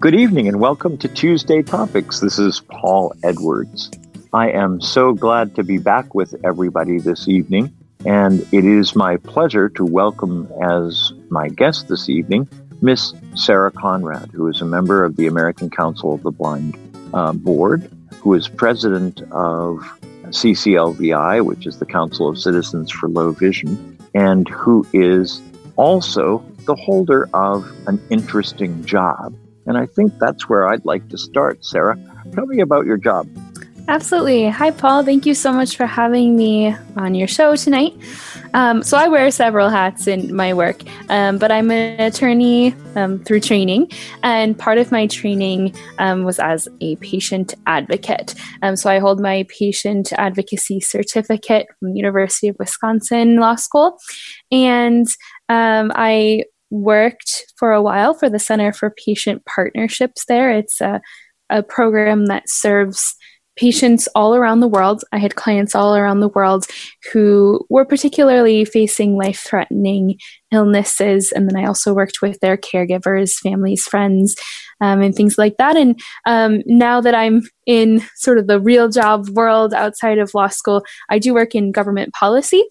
Good evening and welcome to Tuesday Topics. This is Paul Edwards. I am so glad to be back with everybody this evening, and it is my pleasure to welcome as my guest this evening Miss Sarah Conrad, who is a member of the American Council of the Blind uh, Board, who is president of CCLVI, which is the Council of Citizens for Low Vision, and who is also the holder of an interesting job. And I think that's where I'd like to start. Sarah, tell me about your job. Absolutely. Hi, Paul. Thank you so much for having me on your show tonight. Um, so, I wear several hats in my work, um, but I'm an attorney um, through training, and part of my training um, was as a patient advocate. Um, so, I hold my patient advocacy certificate from University of Wisconsin Law School, and um, I worked for a while for the Center for Patient Partnerships there. It's a, a program that serves patients all around the world. I had clients all around the world who were particularly facing life threatening illnesses. And then I also worked with their caregivers, families, friends, um, and things like that. And um, now that I'm in sort of the real job world outside of law school, I do work in government policy.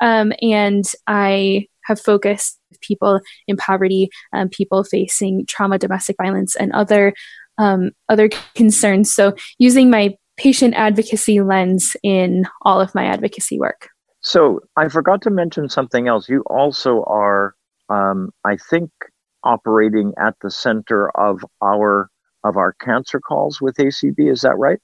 Um, and I have focused people in poverty, um, people facing trauma, domestic violence, and other um, other concerns. So using my patient advocacy lens in all of my advocacy work. So I forgot to mention something else. You also are, um, I think, operating at the center of our of our cancer calls with ACB. Is that right?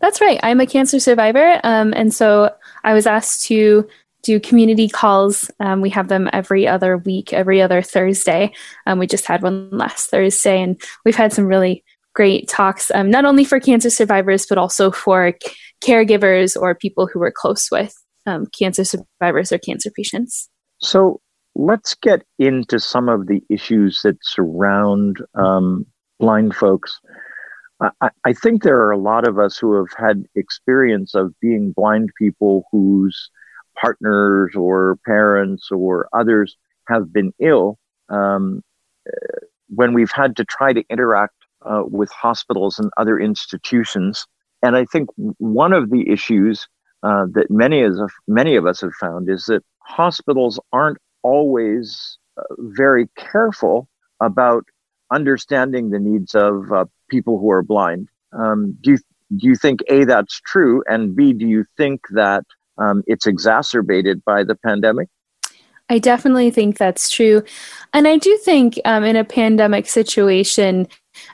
That's right. I'm a cancer survivor, um, and so I was asked to do community calls. Um, we have them every other week, every other Thursday. Um, we just had one last Thursday, and we've had some really great talks, um, not only for cancer survivors, but also for c- caregivers or people who are close with um, cancer survivors or cancer patients. So let's get into some of the issues that surround um, blind folks. I, I think there are a lot of us who have had experience of being blind people whose partners or parents or others have been ill, um, when we've had to try to interact uh, with hospitals and other institutions. And I think one of the issues uh, that many of, many of us have found is that hospitals aren't always uh, very careful about understanding the needs of uh, people who are blind. Um, do you do you think a that's true, and b do you think that um, it's exacerbated by the pandemic? I definitely think that's true. And I do think um, in a pandemic situation,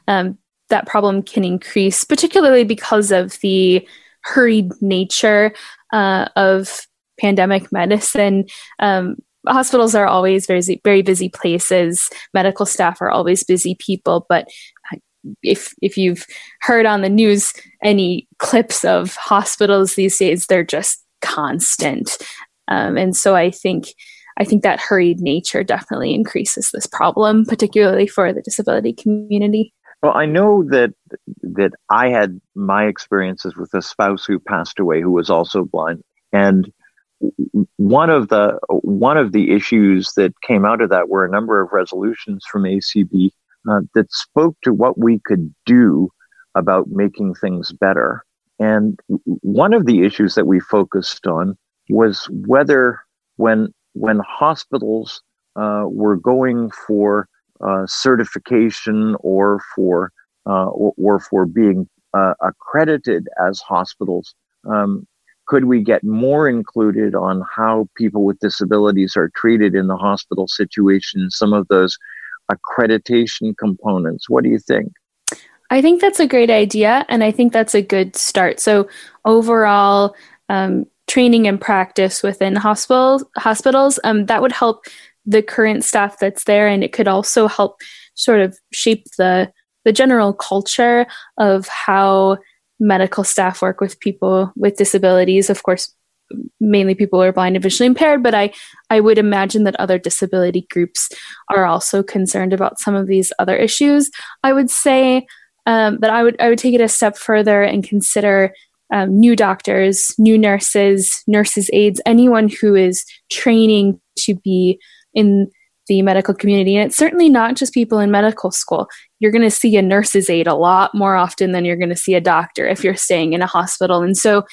um, that problem can increase, particularly because of the hurried nature uh, of pandemic medicine. Um, hospitals are always very, very busy places. Medical staff are always busy people, but if if you've heard on the news any clips of hospitals these days, they're just constant. Um, and so I think I think that hurried nature definitely increases this problem, particularly for the disability community. Well, I know that that I had my experiences with a spouse who passed away who was also blind, and one of the one of the issues that came out of that were a number of resolutions from ACB uh, that spoke to what we could do about making things better. And one of the issues that we focused on was whether when when hospitals uh, were going for uh, certification or for uh, or, or, for being uh, accredited as hospitals, um, could we get more included on how people with disabilities are treated in the hospital situation? Some of those accreditation components. What do you think? I think that's a great idea, and I think that's a good start. So overall, um, training and practice within hospitals, hospitals um, that would help the current staff that's there, and it could also help sort of shape the the general culture of how medical staff work with people with disabilities. Of course, mainly people who are blind and visually impaired, but I, I would imagine that other disability groups are also concerned about some of these other issues. I would say um, but I would I would take it a step further and consider um, new doctors, new nurses, nurses aides, anyone who is training to be in the medical community. And it's certainly not just people in medical school. You're going to see a nurse's aide a lot more often than you're going to see a doctor if you're staying in a hospital. And so,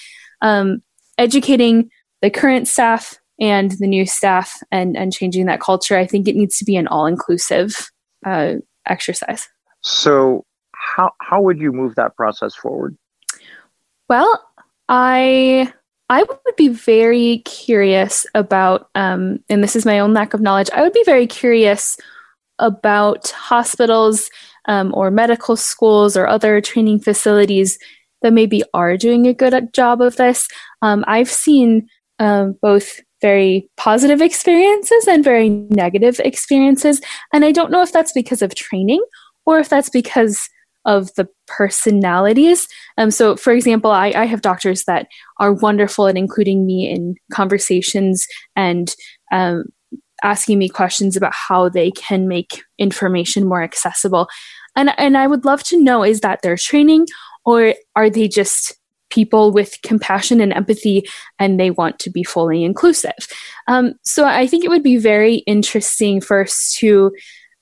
um, educating the current staff and the new staff and, and changing that culture, I think it needs to be an all inclusive uh, exercise. So, how, how would you move that process forward? Well, I I would be very curious about, um, and this is my own lack of knowledge, I would be very curious about hospitals um, or medical schools or other training facilities that maybe are doing a good job of this. Um, I've seen um, both very positive experiences and very negative experiences. And I don't know if that's because of training or if that's because of the personalities. Um, so, for example, I, I have doctors that are wonderful at including me in conversations and um, asking me questions about how they can make information more accessible. And, and I would love to know is that their training or are they just people with compassion and empathy and they want to be fully inclusive? Um, so I think it would be very interesting first to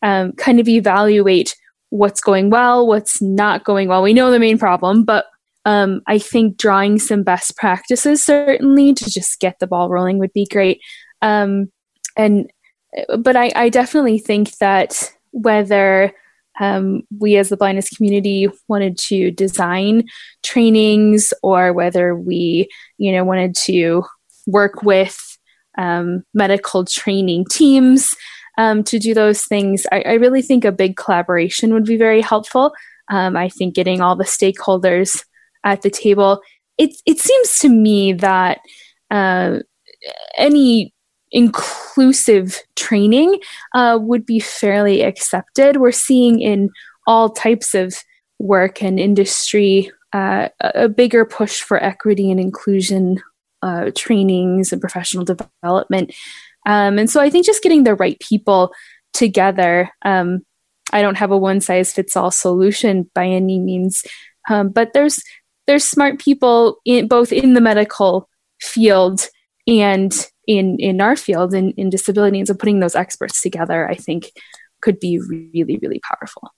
um, kind of evaluate what's going well, what's not going well. We know the main problem, but um, I think drawing some best practices certainly to just get the ball rolling would be great. Um, and but I, I, definitely think that whether um, we as the blindness community wanted to design trainings or whether we you know wanted to work with um, medical training teams um, to do those things, I, I, really think a big collaboration would be very helpful. Um, I think getting all the stakeholders at the table. It it seems to me that uh, any inclusive training uh, would be fairly accepted. We're seeing in all types of work and industry uh, a bigger push for equity and inclusion uh, trainings and professional development. Um, and so I think just getting the right people together. Um, I don't have a one size fits all solution by any means, um, but there's there's smart people in both in the medical field and in in our field in, in disability and so putting those experts together i think could be really really powerful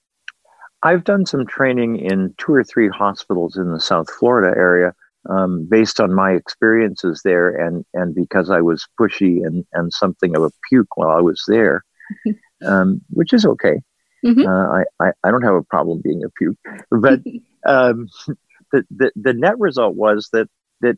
i've done some training in two or three hospitals in the south florida area um, based on my experiences there and and because I was pushy and and something of a puke while I was there, um, which is okay. Mm-hmm. Uh, I, I, I don't have a problem being a puke, but um, the, the the net result was that that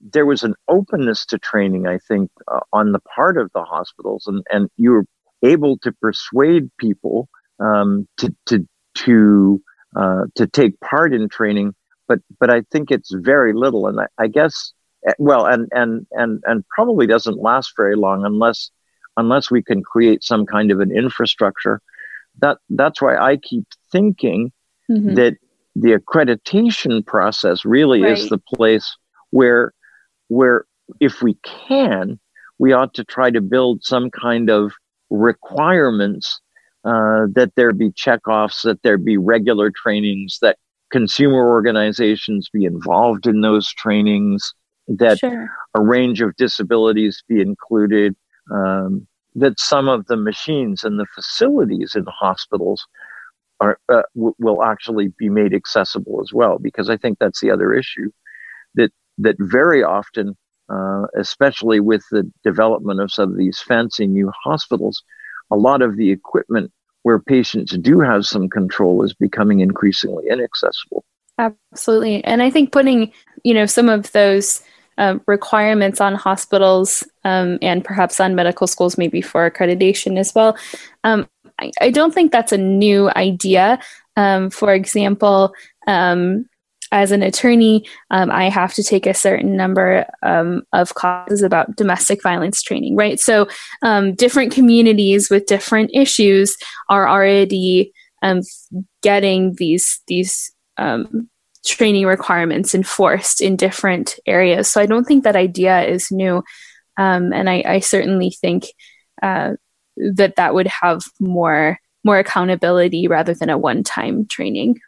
there was an openness to training. I think uh, on the part of the hospitals, and and you were able to persuade people um, to to to uh, to take part in training but but I think it's very little, and I, I guess eh, well, and and and and probably doesn't last very long unless unless we can create some kind of an infrastructure. That that's why I keep thinking mm-hmm. that the accreditation process really right. is the place where where if we can, we ought to try to build some kind of requirements uh, that there be checkoffs, that there be regular trainings, that consumer organizations be involved in those trainings, that sure. a range of disabilities be included, um, that some of the machines and the facilities in hospitals are, uh, w- will actually be made accessible as well. Because I think that's the other issue that that very often, uh, especially with the development of some of these fancy new hospitals, a lot of the equipment where patients do have some control is becoming increasingly inaccessible. Absolutely. And I think putting, you know, some of those uh, requirements on hospitals um, and perhaps on medical schools, maybe for accreditation as well. Um, I, I, don't think that's a new idea. Um, for example, um, as an attorney, um, I have to take a certain number um, of classes about domestic violence training, right? So, um, different communities with different issues are already um, getting these these um, training requirements enforced in different areas. So, I don't think that idea is new, um, and I, I, certainly think uh, that that would have more more accountability rather than a one time training.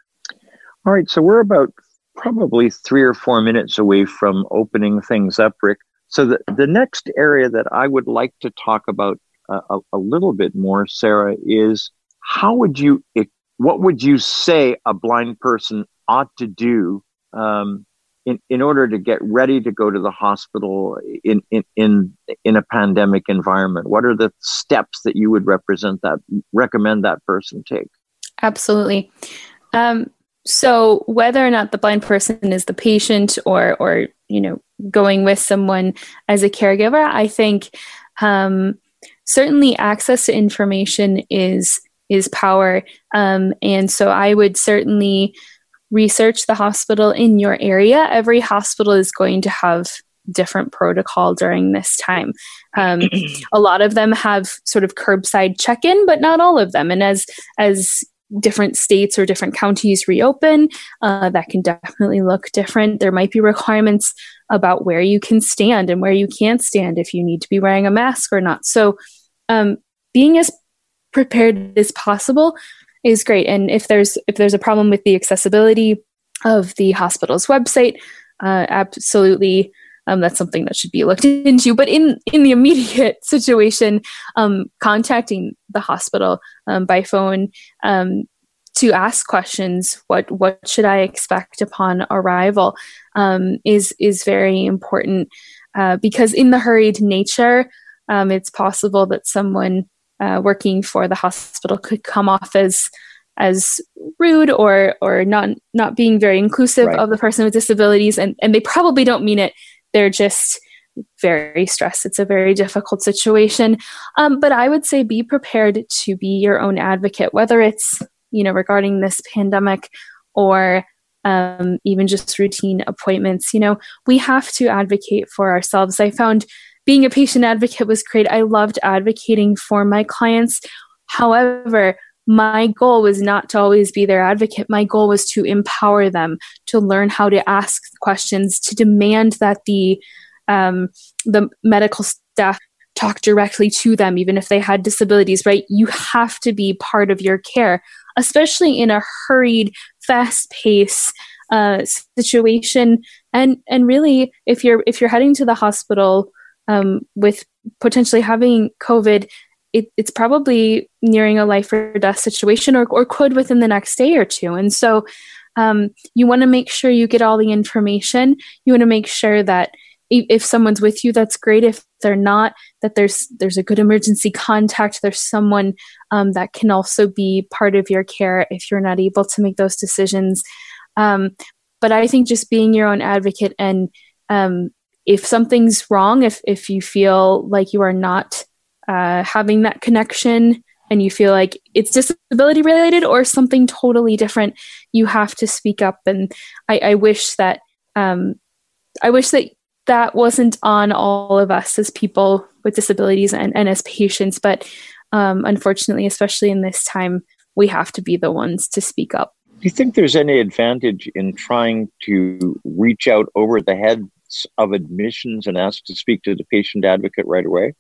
All right, so we're about probably three or four minutes away from opening things up, Rick. So the, the next area that I would like to talk about a, a little bit more, Sarah, is how would you, what would you say a blind person ought to do um, in, in order to get ready to go to the hospital in, in, in, in a pandemic environment? What are the steps that you would represent that, recommend that person take? Absolutely. Um, so whether or not the blind person is the patient or, or, you know, going with someone as a caregiver, I think um, certainly access to information is is power. Um, and so I would certainly research the hospital in your area. Every hospital is going to have different protocol during this time. Um, a lot of them have sort of curbside check-in, but not all of them. And as as different states or different counties reopen, uh, that can definitely look different. There might be requirements about where you can stand and where you can't stand if you need to be wearing a mask or not. So, um, being as prepared as possible is great. And if there's if there's a problem with the accessibility of the hospital's website, uh, absolutely. Um, that's something that should be looked into. But in in the immediate situation, um, contacting the hospital um, by phone um, to ask questions, what what should I expect upon arrival, um, is is very important uh, because in the hurried nature, um, it's possible that someone uh, working for the hospital could come off as as rude or or not not being very inclusive right. of the person with disabilities and and they probably don't mean it they're just very stressed it's a very difficult situation um, but i would say be prepared to be your own advocate whether it's you know regarding this pandemic or um, even just routine appointments you know we have to advocate for ourselves i found being a patient advocate was great. I loved advocating for my clients. However, my goal was not to always be their advocate. My goal was to empower them to learn how to ask questions, to demand that the um, the medical staff talk directly to them, even if they had disabilities. Right? You have to be part of your care, especially in a hurried, fast pace uh, situation. And and really, if you're if you're heading to the hospital um, with potentially having COVID, it, it's probably nearing a life or death situation or, or could within the next day or two. And so um, you want to make sure you get all the information. You want to make sure that if, if someone's with you, that's great. If they're not, that there's there's a good emergency contact. There's someone um, that can also be part of your care if you're not able to make those decisions. Um, but I think just being your own advocate and um, if something's wrong, if if you feel like you are not uh, having that connection and you feel like it's disability related or something totally different, you have to speak up. And I, I wish that um, I wish that that wasn't on all of us as people with disabilities and, and as patients, but um, unfortunately, especially in this time, we have to be the ones to speak up. Do you think there's any advantage in trying to reach out over the heads of admissions and ask to speak to the patient advocate right away?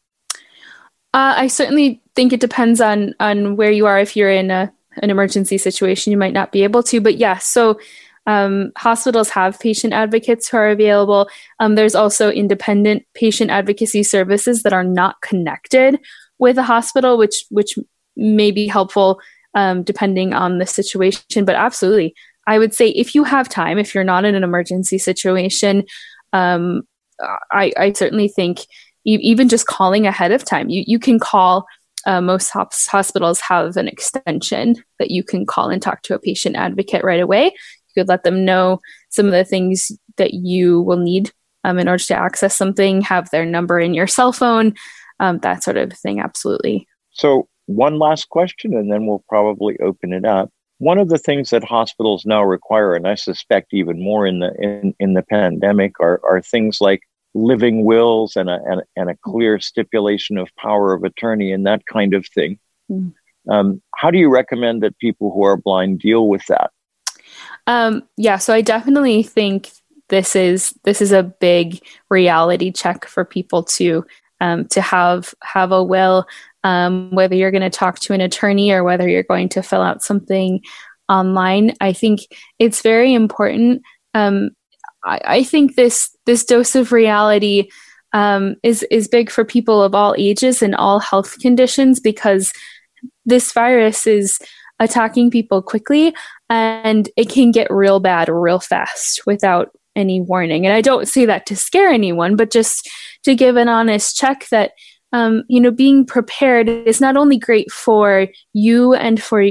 Uh, I certainly think it depends on on where you are. If you're in a, an emergency situation, you might not be able to. But yeah, so um, hospitals have patient advocates who are available. Um, there's also independent patient advocacy services that are not connected with a hospital, which which may be helpful um, depending on the situation. But absolutely, I would say if you have time, if you're not in an emergency situation, um, I, I, certainly think even just calling ahead of time, you, you can call. Uh, most hospitals have an extension that you can call and talk to a patient advocate right away. You could let them know some of the things that you will need um, in order to access something, have their number in your cell phone, um, that sort of thing. Absolutely. So, one last question, and then we'll probably open it up. One of the things that hospitals now require, and I suspect even more in the in, in the pandemic, are, are things like living wills and a, and, and a clear stipulation of power of attorney and that kind of thing. Mm. Um, how do you recommend that people who are blind deal with that? Um, yeah, so I definitely think this is this is a big reality check for people to um, to have have a will um, whether you're going to talk to an attorney or whether you're going to fill out something online. I think it's very important. Um, I, I, think this this dose of reality um, is is big for people of all ages and all health conditions because this virus is attacking people quickly and it can get real bad real fast without any warning. And I don't say that to scare anyone, but just to give an honest check that um, you know being prepared is not only great for you and for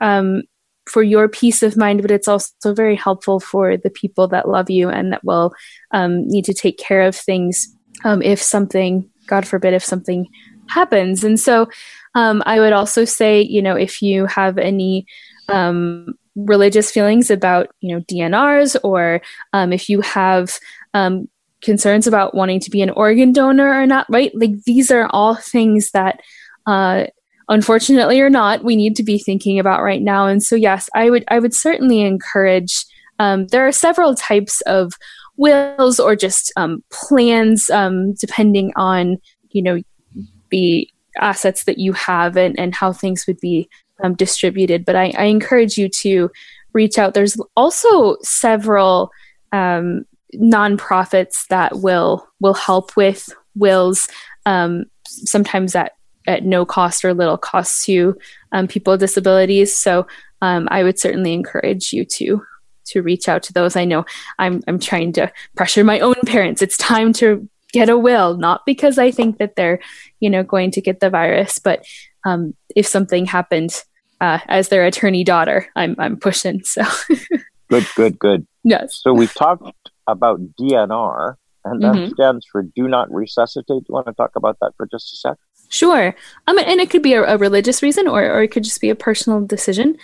um, for your peace of mind, but it's also very helpful for the people that love you and that will um, need to take care of things um, if something, God forbid, if something happens. And so um, I would also say, you know, if you have any um, religious feelings about, you know, DNRs or um, if you have um, concerns about wanting to be an organ donor or not, right? Like these are all things that uh, unfortunately or not, we need to be thinking about right now. And so, yes, I would I would certainly encourage. Um, there are several types of wills or just um, plans, um, depending on you know the assets that you have and, and how things would be um, distributed. But I, I, encourage you to reach out. There's also several um, nonprofits that will will help with wills. Um, sometimes at at no cost or little cost to um, people with disabilities. So um, I would certainly encourage you to to reach out to those. I know I'm I'm trying to pressure my own parents. It's time to get a will, not because I think that they're you know going to get the virus, but um, if something happened uh, as their attorney daughter, I'm I'm pushing. So good, good, good. Yes. So we've talked about DNR, and that mm-hmm. stands for Do Not Resuscitate. Do you want to talk about that for just a sec? Sure. Um, and it could be a, a religious reason, or or it could just be a personal decision.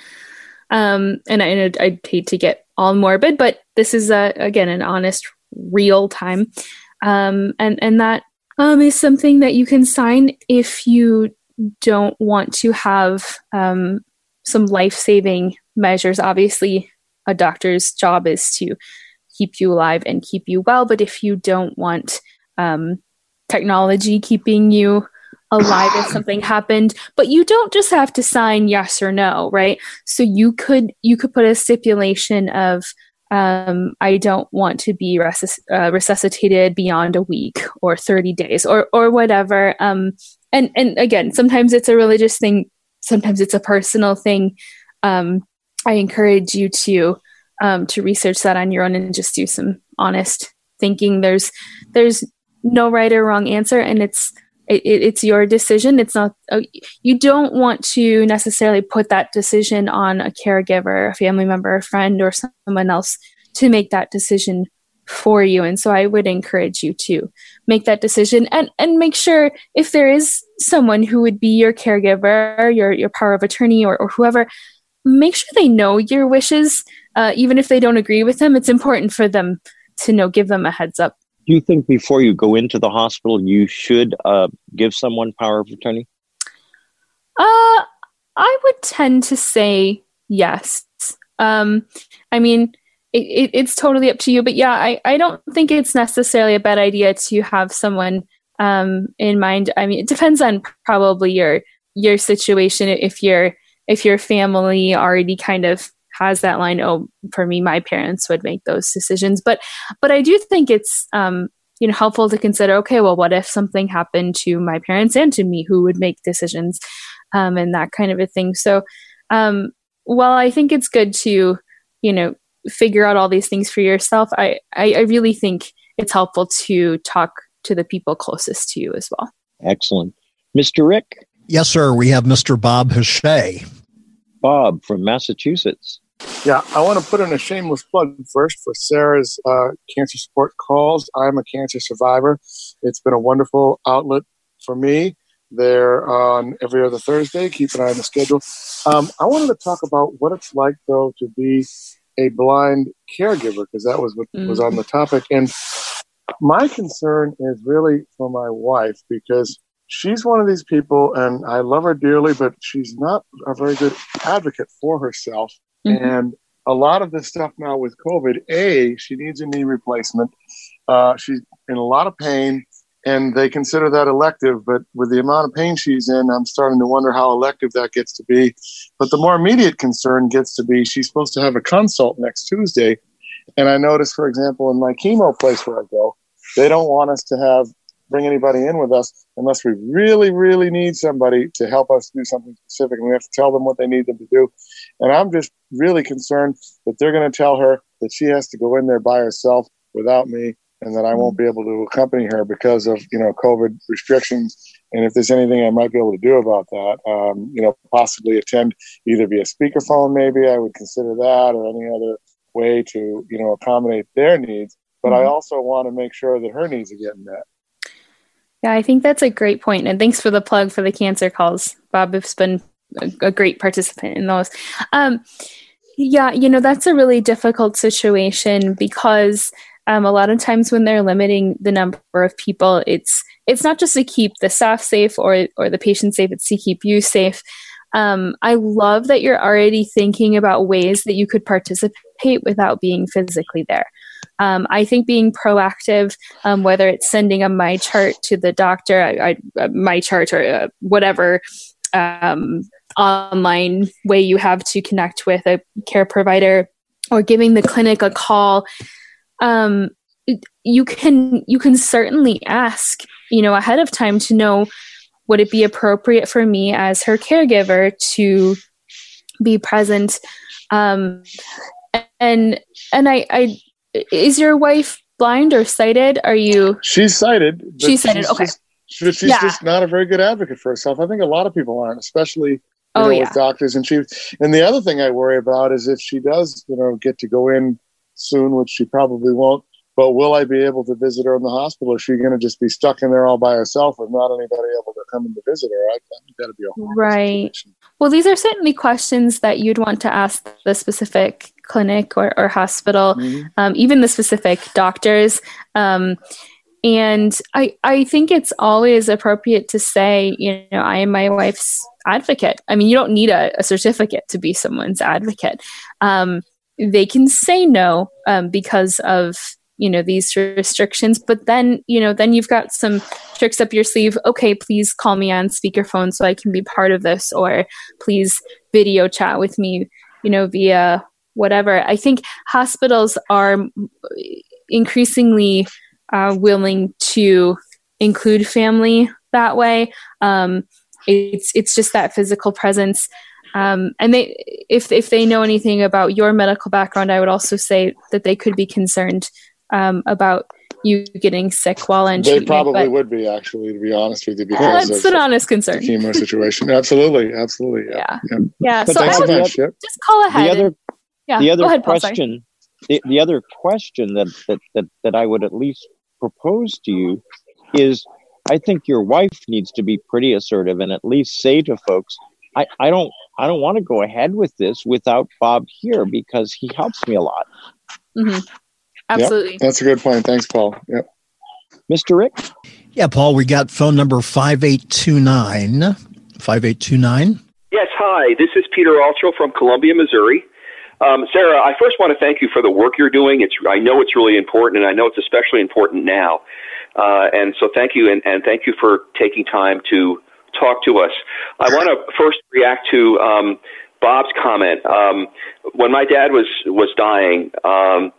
Um, and I, and I'd hate to get all morbid, but this is a, again an honest, real time, um, and and that um, is something that you can sign if you don't want to have um, some life saving measures. Obviously, a doctor's job is to keep you alive and keep you well, but if you don't want um, technology keeping you alive if something happened but you don't just have to sign yes or no right? So you could you could put a stipulation of um, i don't want to be resus- uh, resuscitated beyond a week or 30 days or or whatever. Um, and and again sometimes it's a religious thing sometimes it's a personal thing. Um, i encourage you to um, to research that on your own and just do some honest thinking. There's there's no right or wrong answer and it's it, it, it's your decision. It's not uh, you don't want to necessarily put that decision on a caregiver a family member a friend or someone else to make that decision for you. And so i would encourage you to make that decision and and make sure if there is someone who would be your caregiver your your power of attorney or, or whoever make sure they know your wishes uh, even if they don't agree with them. It's important for them to know give them a heads up you think before you go into the hospital you should uh, give someone power of attorney? Uh i would tend to say yes. Um i mean it, it, it's totally up to you but yeah I, I don't think it's necessarily a bad idea to have someone um in mind. I mean it depends on probably your your situation if your if your family already kind of has that line oh for me my parents would make those decisions. But but i do think it's um you know helpful to consider okay well what if something happened to my parents and to me who would make decisions um and that kind of a thing. So um while i think it's good to you know figure out all these things for yourself i i, I really think it's helpful to talk to the people closest to you as well. Excellent. Mr rick? Yes sir. We have mr bob Hachey. bob from massachusetts yeah, I want to put in a shameless plug first for Sarah's uh, cancer support calls. I'm a cancer survivor. It's been a wonderful outlet for me. They're on every other Thursday. Keep an eye on the schedule. Um, I wanted to talk about what it's like, though, to be a blind caregiver, because that was what mm-hmm. was on the topic. And my concern is really for my wife, because she's one of these people, and I love her dearly, but she's not a very good advocate for herself. Mm-hmm. And a lot of this stuff now with COVID, A, she needs a knee replacement. Uh, she's in a lot of pain, and they consider that elective. But with the amount of pain she's in, I'm starting to wonder how elective that gets to be. But the more immediate concern gets to be she's supposed to have a consult next Tuesday. And I notice, for example, in my chemo place where I go, they don't want us to have bring anybody in with us unless we really, really need somebody to help us do something specific. And we have to tell them what they need them to do. And I'm just really concerned that they're going to tell her that she has to go in there by herself without me and that I won't be able to accompany her because of, you know, COVID restrictions. And if there's anything I might be able to do about that, um, you know, possibly attend either via speakerphone, maybe I would consider that or any other way to, you know, accommodate their needs. But mm-hmm. I also want to make sure that her needs are getting met. Yeah, I think that's a great point. And thanks for the plug for the cancer calls. Bob has been a, great participant in those. Um, yeah, you know, that's a really difficult situation because um, a lot of times when they're limiting the number of people, it's it's not just to keep the staff safe or or the patient safe; it's to keep you safe. Um, I love that you're already thinking about ways that you could participate without being physically there. Um, I think being proactive, um, whether it's sending a MyChart to the doctor, I, I, uh, MyChart or uh, whatever um, online way you have to connect with a care provider, or giving the clinic a call. Um, you can you can certainly ask you know ahead of time to know would it be appropriate for me as her caregiver to be present um, and and I, I is your wife blind or sighted? Are you? She's sighted. She's sighted. She's okay. Just, she's yeah. just not a very good advocate for herself. I think a lot of people aren't, especially oh, know, yeah. with doctors. And she, and the other thing I worry about is if she does, you know, get to go in soon, which she probably won't. But will I be able to visit her in the hospital? Or is she going to just be stuck in there all by herself with not anybody able to come in to visit her? I, I think that'd be a right. Situation. Well, these are certainly questions that you'd want to ask the specific clinic or, or hospital, mm-hmm. um, even the specific doctors. Um, and I, I think it's always appropriate to say, you know, I am my wife's advocate. I mean, you don't need a, a certificate to be someone's advocate. Um, they can say no um, because of you know these restrictions but then you know then you've got some tricks up your sleeve okay please call me on speakerphone so i can be part of this or please video chat with me you know via whatever. I think hospitals are increasingly uh, willing to include family that way. Um, it's it's just that physical presence. Um, and they, if if they know anything about your medical background, I would also say that they could be concerned um, about you getting sick while in they treatment. probably but, would be actually, to be honest with you, because well, that's an honest concern. The chemo situation. absolutely, absolutely. Yeah, yeah. yeah. yeah. So I would much, yep. just call ahead. The other, and, yeah, the other ahead, Paul, question, the, the other question that, that that that I would at least propose to you is, I think your wife needs to be pretty assertive and at least say to folks, I, I don't I don't want to go ahead with this without Bob here because he helps me a lot. Mm-hmm. Absolutely. Yep, that's a good point. Thanks, Paul. Yep. Mr. Rick? Yeah, Paul, we got phone number 5829. 5829. Yes, hi. This is Peter Altschul from Columbia, Missouri. Um, Sarah, I first want to thank you for the work you're doing. It's, I know it's really important, and I know it's especially important now. Uh, and so thank you, and, and thank you for taking time to talk to us. I want to first react to um, Bob's comment. Um, when my dad was was dying, um,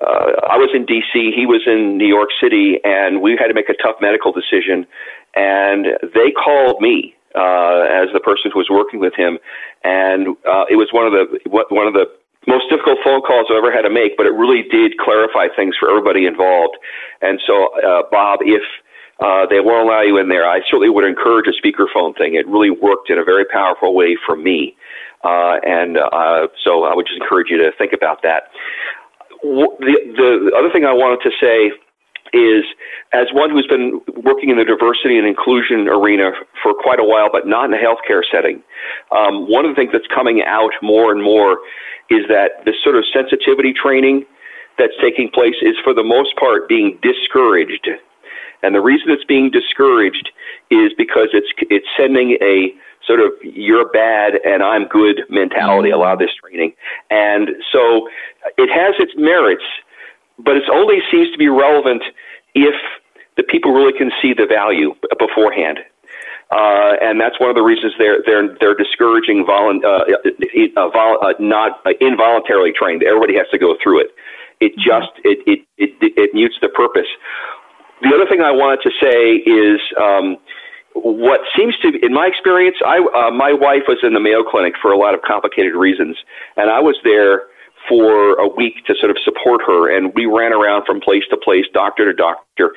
uh, I was in D.C., he was in New York City, and we had to make a tough medical decision. And they called me uh, as the person who was working with him, and uh, it was one of the one of the most difficult phone calls I've ever had to make. But it really did clarify things for everybody involved. And so, uh, Bob, if uh, they won't allow you in there, I certainly would encourage a speakerphone thing. It really worked in a very powerful way for me. Uh, and uh, so I would just encourage you to think about that the, the other thing I wanted to say is as one who's been working in the diversity and inclusion arena for quite a while, but not in a healthcare setting, um, one of the things that's coming out more and more is that this sort of sensitivity training that's taking place is for the most part being discouraged. And the reason it's being discouraged is because it's it's sending a sort of you're bad and I'm good mentality, a lot of this training. And so it has its merits, but it only seems to be relevant if the people really can see the value beforehand. Uh, and that's one of the reasons they're they're they're discouraging volun, uh, uh, vol, uh, not uh, involuntarily trained. Everybody has to go through it. It mm-hmm. just it, it it it mutes the purpose. the other thing I wanted to say is um, what seems to, in my experience, I uh, my wife was in the Mayo Clinic for a lot of complicated reasons, and I was there for a week to sort of support her, and we ran around from place to place, doctor to doctor.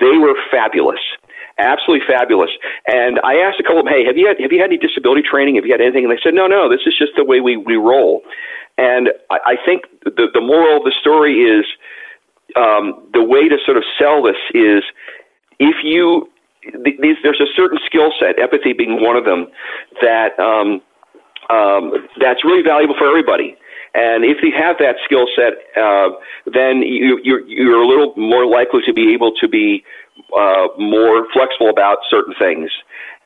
They were fabulous absolutely fabulous. And I asked a couple of them, hey, have you had have you had any disability training? Have you had anything? And they said, no, no, this is just the way we we roll. And I, I think the the moral of the story is um, the way to sort of sell this is if you these, there's a certain skill set, empathy being one of them, that um, um, that's really valuable for everybody. And if you have that skill set, uh, then you, you're, you're a little more likely to be able to be uh, more flexible about certain things.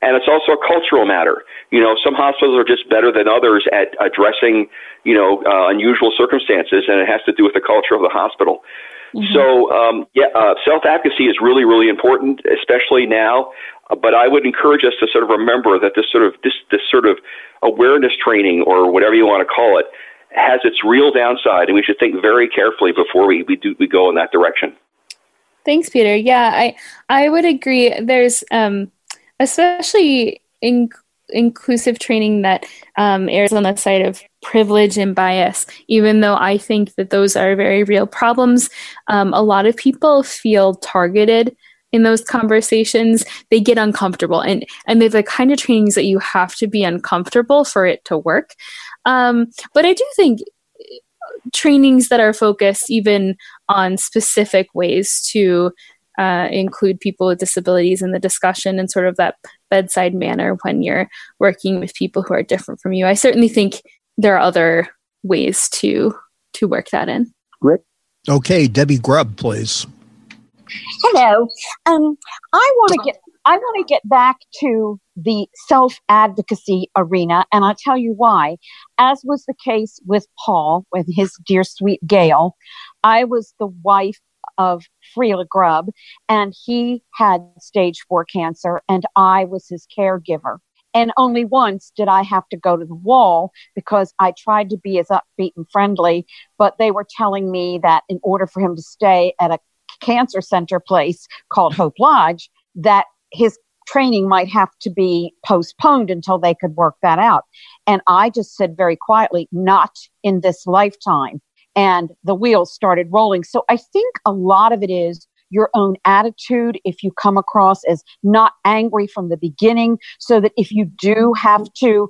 And it's also a cultural matter. You know, some hospitals are just better than others at addressing, you know, uh, unusual circumstances, and it has to do with the culture of the hospital. Mm-hmm. So, um, yeah, uh, self advocacy is really, really important, especially now. Uh, but I would encourage us to sort of remember that this sort of this this sort of awareness training, or whatever you want to call it, has its real downside, and we should think very carefully before we we do we go in that direction. Thanks, Peter. Yeah, I I would agree. There's um, especially in inclusive training that um, errs on the side of privilege and bias, even though I think that those are very real problems. Um, a lot of people feel targeted in those conversations. They get uncomfortable, and and they're the kind of trainings that you have to be uncomfortable for it to work. Um, but I do think trainings that are focused even on specific ways to uh, include people with disabilities in the discussion and sort of that bedside manner when you're working with people who are different from you. I certainly think there are other ways to to work that in. Great. Okay, Debbie Grubb, please. Hello. Um, I want to get I want to get back to the self advocacy arena, and I'll tell you why. As was the case with Paul, with his dear sweet Gail, I was the wife of Freela Grubb, and he had stage four cancer, and I was his caregiver. And only once did I have to go to the wall because I tried to be as upbeat and friendly, but they were telling me that in order for him to stay at a cancer center place called Hope Lodge, that his training might have to be postponed until they could work that out. And I just said very quietly, not in this lifetime. And the wheels started rolling. So I think a lot of it is your own attitude if you come across as not angry from the beginning, so that if you do have to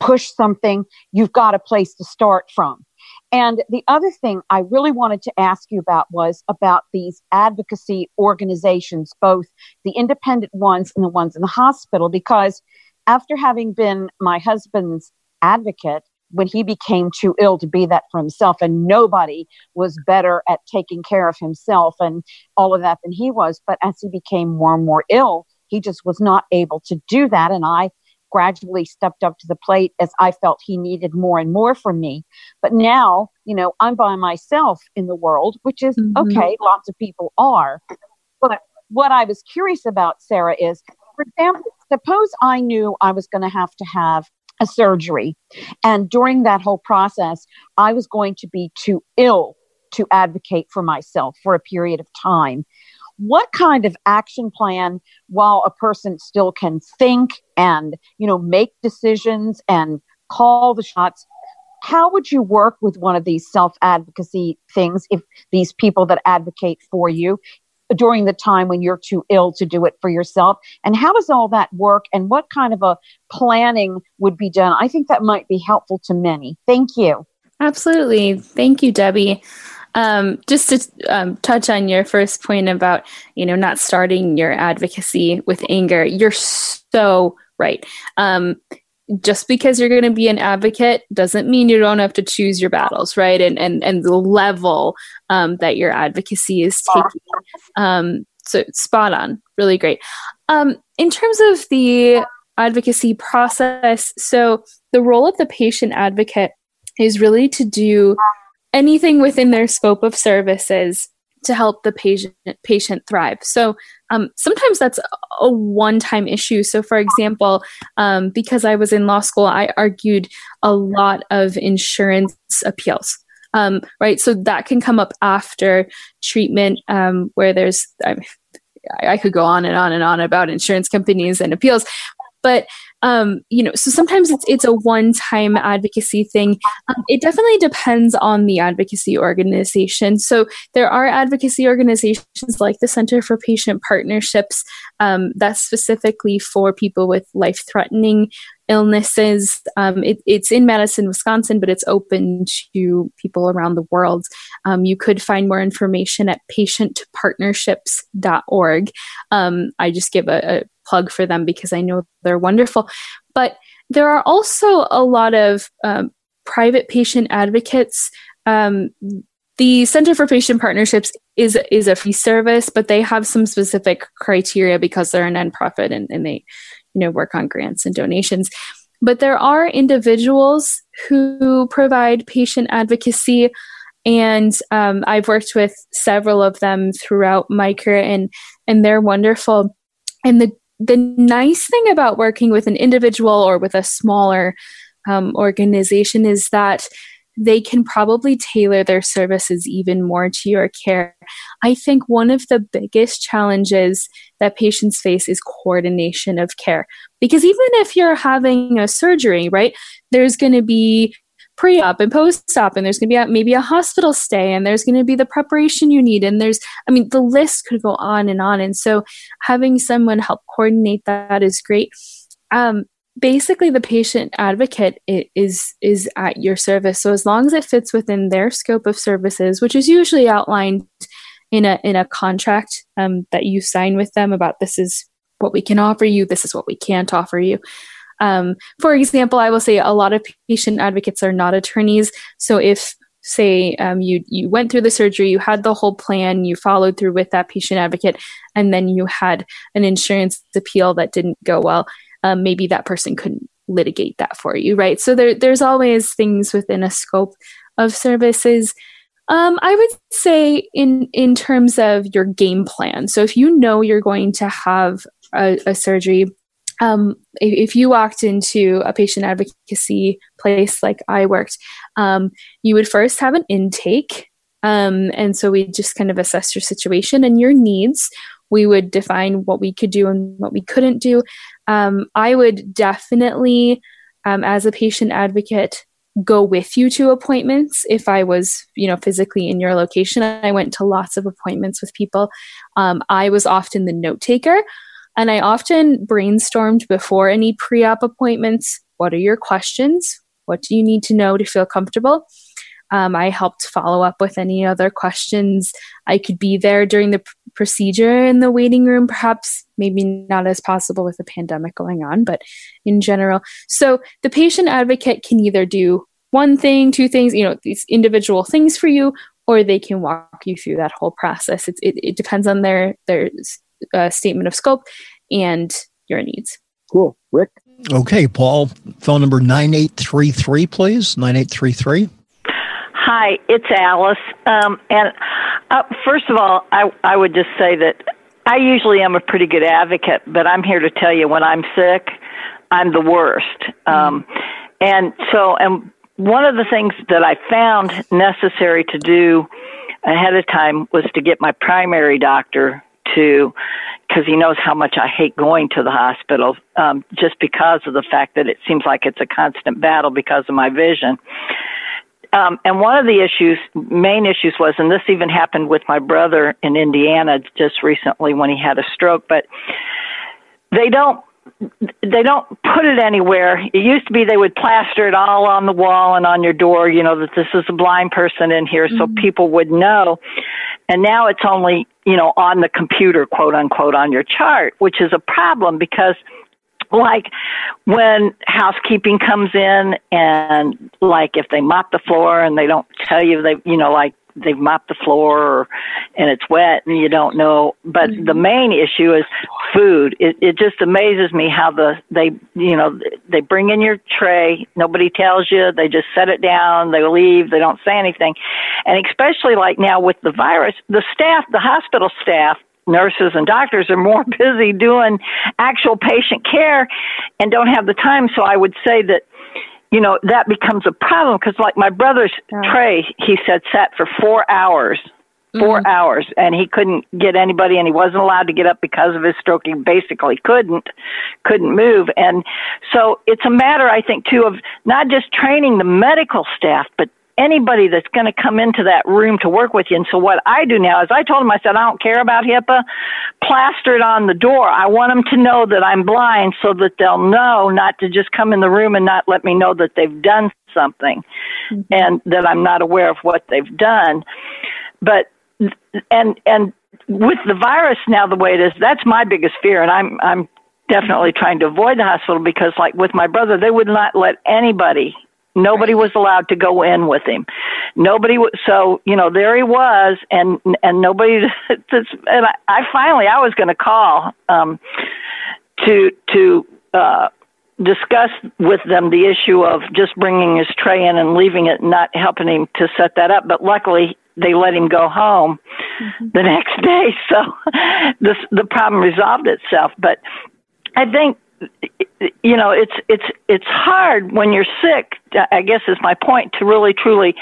push something, you've got a place to start from. And the other thing I really wanted to ask you about was about these advocacy organizations, both the independent ones and the ones in the hospital, because after having been my husband's advocate, when he became too ill to be that for himself, and nobody was better at taking care of himself and all of that than he was. But as he became more and more ill, he just was not able to do that. And I gradually stepped up to the plate as I felt he needed more and more from me. But now, you know, I'm by myself in the world, which is mm-hmm. okay, lots of people are. But what I was curious about, Sarah, is for example, suppose I knew I was going to have to have a surgery. And during that whole process, I was going to be too ill to advocate for myself for a period of time what kind of action plan while a person still can think and you know make decisions and call the shots how would you work with one of these self advocacy things if these people that advocate for you during the time when you're too ill to do it for yourself? And how does all that work? And what kind of a planning would be done? I think that might be helpful to many. Thank you. Absolutely. Thank you debbie. Um, just to um, touch on your first point about you know not starting your advocacy with anger, you're so right. Um, just because you're going to be an advocate doesn't mean you don't have to choose your battles, right? And and and the level um, that your advocacy is taking. Um, so spot on, really great. Um, in terms of the advocacy process, so the role of the patient advocate is really to do anything within their scope of services to help the patient patient thrive. So um, sometimes that's a one-time issue. So, for example, um, because I was in law school, I argued a lot of insurance appeals. Um, right, so that can come up after treatment, um, where there's I could go on and on and on about insurance companies and appeals, but um, you know, so sometimes it's it's a one-time advocacy thing. Um, it definitely depends on the advocacy organization. So there are advocacy organizations like the Center for Patient Partnerships um, that's specifically for people with life-threatening illnesses. Um, it, it's in Madison, Wisconsin, but it's open to people around the world. Um, you could find more information at patientpartnerships.org. Um, I just give a, a plug for them because I know they're wonderful. But there are also a lot of um, private patient advocates. Um, the Center for Patient Partnerships is is a free service, but they have some specific criteria because they're a nonprofit and, and they, you know, work on grants and donations. But there are individuals who provide patient advocacy, and um, I've worked with several of them throughout my career, and and they're wonderful. And the the nice thing about working with an individual or with a smaller um, organization is that they can probably tailor their services even more to your care. I think one of the biggest challenges that patients face is coordination of care. Because even if you're having a surgery, right, there's going to be pre-op and post-op and there's going to be a, maybe a hospital stay and there's going to be the preparation you need and there's i mean the list could go on and on and so having someone help coordinate that is great. Um, basically the patient advocate is is at your service so as long as it fits within their scope of services which is usually outlined in a in a contract um, that you sign with them about this is what we can offer you this is what we can't offer you um, for example, I will say a lot of patient advocates are not attorneys. So if say um, you you went through the surgery, you had the whole plan, you followed through with that patient advocate, and then you had an insurance appeal that didn't go well, um, maybe that person couldn't litigate that for you, right? So there there's always things within a scope of services. Um, I would say in in terms of your game plan. So if you know you're going to have a, a surgery um, if, if, you walked into a patient advocacy place like I worked, um, you would first have an intake. Um, and so we just kind of assess your situation and your needs. We would define what we could do and what we couldn't do. Um, I would definitely, um, as a patient advocate, go with you to appointments if I was, you know, physically in your location. I went to lots of appointments with people. Um, I was often the note taker. And I often brainstormed before any pre op appointments what are your questions? What do you need to know to feel comfortable? Um, I helped follow up with any other questions. I could be there during the procedure in the waiting room, perhaps maybe not as possible with the pandemic going on, but in general. So the patient advocate can either do one thing, two things, you know, these individual things for you, or they can walk you through that whole process. It's, it, it depends on their their uh, statement of scope and your needs. Cool. Rick? Okay, Paul, phone number 9833, please. 9833. Hi, it's Alice. Um, and uh, first of all, I, I would just say that I usually am a pretty good advocate, but I'm here to tell you when I'm sick, I'm the worst. Um, and so, and one of the things that I found necessary to do ahead of time was to get my primary doctor to because he knows how much I hate going to the hospital um, just because of the fact that it seems like it's a constant battle because of my vision. Um, and one of the issues, main issues was, and this even happened with my brother in Indiana just recently when he had a stroke, but they don't they don't put it anywhere. It used to be they would plaster it all on the wall and on your door, you know, that this is a blind person in here mm-hmm. so people would know. And now it's only, you know, on the computer, quote unquote, on your chart, which is a problem because like when housekeeping comes in and like if they mop the floor and they don't tell you they you know like they've mopped the floor or, and it's wet and you don't know. But mm-hmm. the main issue is food. It, it just amazes me how the they you know they bring in your tray. Nobody tells you. They just set it down. They leave. They don't say anything. And especially like now with the virus, the staff, the hospital staff nurses and doctors are more busy doing actual patient care and don't have the time. So I would say that you know, that becomes a problem because, like my brother's yeah. tray, he said sat for four hours 4 Mhm. hours and he couldn't get anybody and he wasn't allowed to get up because of his stroke he basically couldn't couldn't move and so it's a matter i think too of not just training the medical staff but anybody that's going to come into that room to work with you and so what i do now is i told him i said i don't care about hipaa plaster it on the door i want them to know that i'm blind so that they'll know not to just come in the room and not let me know that they've done something Mhm. and that I'm not aware of what they've done. But and and with the virus now the way it is, that's my biggest fear, and I'm I'm definitely trying to avoid the hospital because like with my brother, they would not let anybody. Nobody was allowed to go in with him. Nobody. w- So you know, there he was, and and nobody. And I, I finally, I was going to call um, to to uh, discuss with them the issue of just bringing his tray in and leaving it, and not helping him to set that up. But luckily, they let him go home the next day, so the the problem resolved itself. But I think you know it's it's it's hard when you're sick. I guess is my point to really truly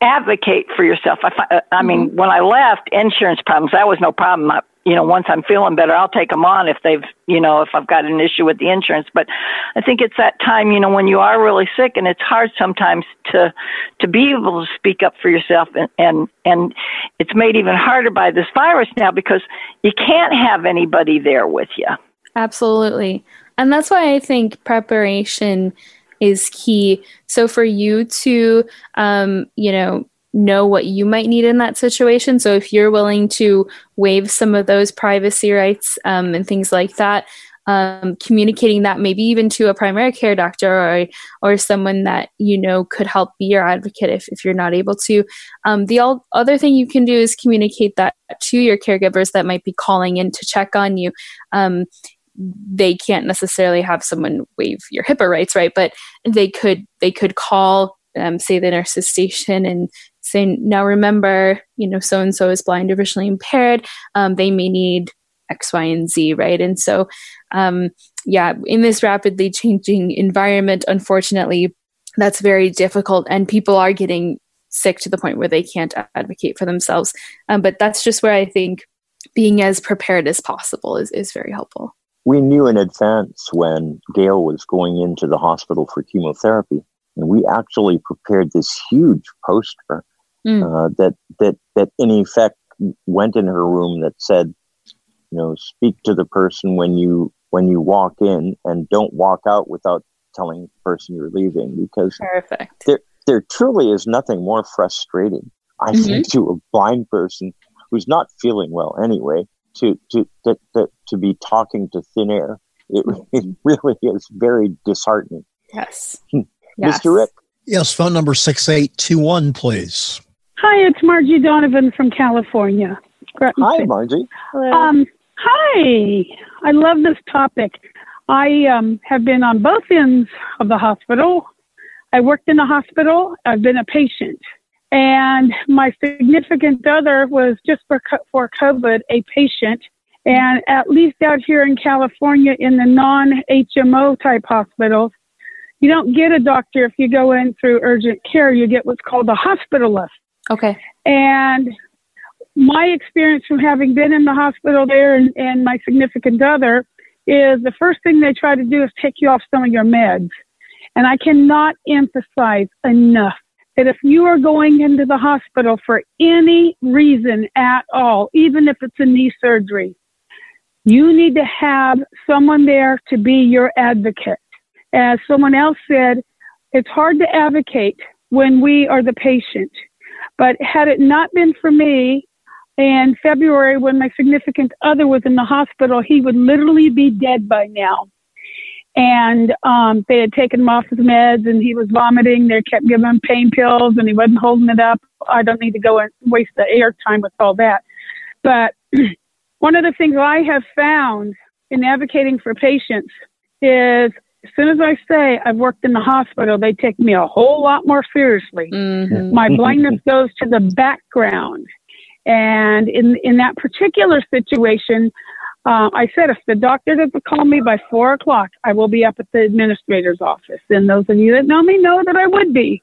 advocate for yourself. I fi- I mean, mm-hmm. when I left, insurance problems that was no problem. I, you know, once I'm feeling better, I'll take them on if they've, you know, if I've got an issue with the insurance. But I think it's that time, you know, when you are really sick, and it's hard sometimes to to be able to speak up for yourself, and and and it's made even harder by this virus now because you can't have anybody there with you. Absolutely. And that's why I think preparation is key. So for you to, um, you know, know what you might need in that situation. So if you're willing to waive some of those privacy rights um, and things like that, um, communicating that maybe even to a primary care doctor or or someone that you know could help be your advocate if, if you're not able to. Um, the other thing you can do is communicate that to your caregivers that might be calling in to check on you. Um, they can't necessarily have someone waive your HIPAA rights, right? But they could they could call, um, say the nurse's station and say, now remember, you know, so and so is blind or visually impaired. Um, they may need X, Y, and Z, right? And so, um, yeah, in this rapidly changing environment, unfortunately, that's very difficult, and people are getting sick to the point where they can't advocate for themselves. Um, but that's just where I think being as prepared as possible is, is very helpful. We knew in advance when Gail was going into the hospital for chemotherapy, and we actually prepared this huge poster Mm. uh, that that that in effect went in her room that said, you know, speak to the person when you when you walk in, and don't walk out without telling the person you're leaving, because Perfect. there there truly is nothing more frustrating, I think, to a blind person who's not feeling well anyway, to to to, to, to be talking to thin air. It, it really is very disheartening. Yes. Hmm. yes. Mr. Rick, Yes, phone number 6821, please. Hi, it's Margie Donovan from California. Hi, City. Margie. Um, hi. I love this topic. I um, have been on both ends of the hospital. I worked in the hospital. I've been a patient. And my significant other was just for, for COVID a patient. And at least out here in California, in the non HMO type hospitals, you don't get a doctor if you go in through urgent care. You get what's called a hospitalist. Okay. And my experience from having been in the hospital there and, and my significant other is the first thing they try to do is take you off some of your meds. And I cannot emphasize enough that if you are going into the hospital for any reason at all, even if it's a knee surgery, you need to have someone there to be your advocate. As someone else said, it's hard to advocate when we are the patient. But had it not been for me, in February, when my significant other was in the hospital, he would literally be dead by now. And um, they had taken him off his meds, and he was vomiting. They kept giving him pain pills, and he wasn't holding it up. I don't need to go and waste the air time with all that. But one of the things I have found in advocating for patients is as soon as I say I've worked in the hospital, they take me a whole lot more seriously Mhm. my blindness goes to the background. And in in that particular situation, uh, I said if the doctor doesn't call me by four o'clock, I will be up at the administrator's office. And those of you that know me know that I would be.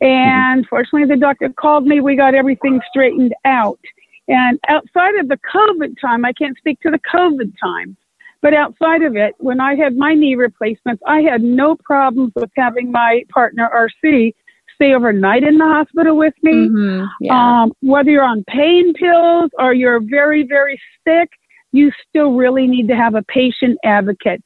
And fortunately, the doctor called me. We got everything straightened out. And outside of the COVID time, I can't speak to the COVID time, but outside of it, when I had my knee replacements, I had no problems with having my partner RC stay overnight in the hospital with me. Mm-hmm. Yeah. Um, whether you're on pain pills or you're very, very sick, you still really need to have a patient advocate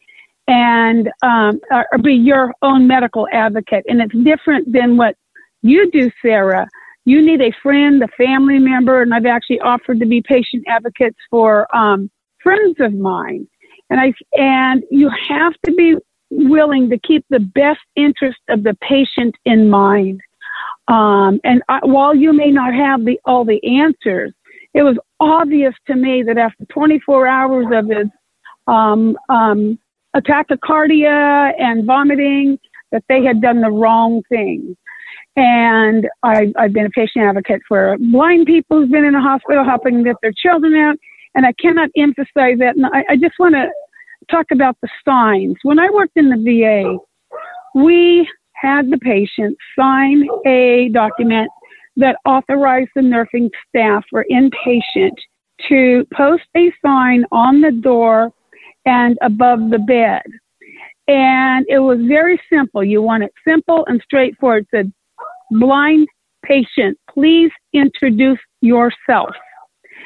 and um, or be your own medical advocate. And it's different than what you do, Sarah. You need a friend, a family member, and I've actually offered to be patient advocates for um, friends of mine. And I and you have to be willing to keep the best interest of the patient in mind. Um, and I, while you may not have the all the answers, it was obvious to me that after 24 hours of his um, um, tachycardia and vomiting, that they had done the wrong thing. And I, I've been a patient advocate for blind people who've been in a hospital helping get their children out. And I cannot emphasize that. And I, I just want to talk about the signs. When I worked in the VA, we had the patient sign a document that authorized the nursing staff or inpatient to post a sign on the door and above the bed. And it was very simple. You want it simple and straightforward. It said, blind patient, please introduce yourself.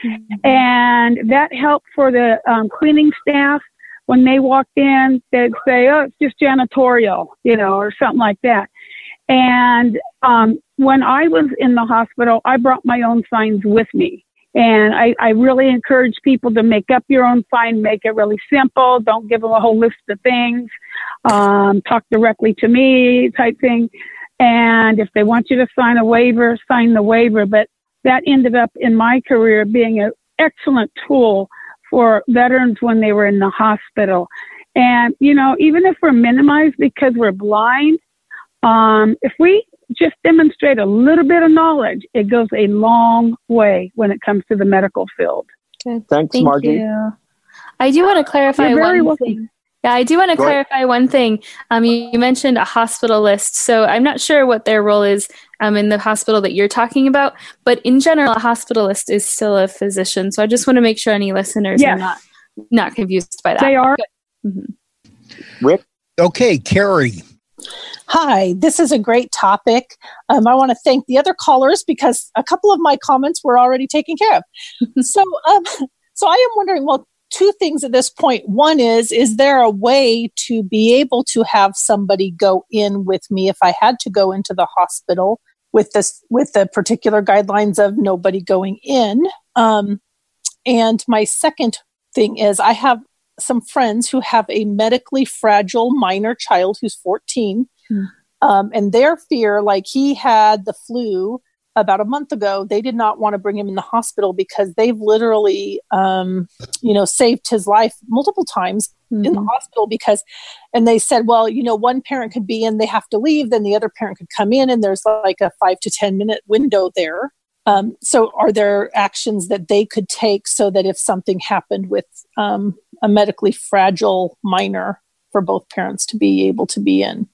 Mm-hmm. And that helped for the um, cleaning staff. When they walked in, they'd say, oh, it's just janitorial, you know, or something like that. And um, when I was in the hospital, I brought my own signs with me. And I, I really encourage people to make up your own sign, make it really simple. Don't give them a whole list of things. Um, talk directly to me type thing. And if they want you to sign a waiver, sign the waiver. But that ended up in my career being an excellent tool for veterans when they were in the hospital. And, you know, even if we're minimized because we're blind, um, if we just demonstrate a little bit of knowledge, it goes a long way when it comes to the medical field. Good. Thanks, Thank Margie. You. I do want to clarify You're very one welcome. thing. Yeah, I do want to Go ahead. clarify one thing. Um, you, you mentioned a hospitalist, so I'm not sure what their role is um, in the hospital that you're talking about, but in general, a hospitalist is still a physician. So I just want to make sure any listeners Yes. are not not confused by that. They are. Mhm. Rick? Okay, Carrie. Hi, this is a great topic. Um, I want to thank the other callers because a couple of my comments were already taken care of. so, um, so I am wondering. Well, two things at this point. One is, is there a way to be able to have somebody go in with me if I had to go into the hospital with this with the particular guidelines of nobody going in? Um, and my second thing is, I have some friends who have a medically fragile minor child who's 14 um, and their fear, like he had the flu about a month ago, they did not want to bring him in the hospital because they've literally, um, you know, saved his life multiple times in the Mhm. hospital because, and they said, well, you know, one parent could be in, they have to leave, then the other parent could come in, and there's like a five to 10 minute window there. Um, so, are there actions that they could take so that if something happened with um, a medically fragile minor, for both parents to be able to be in?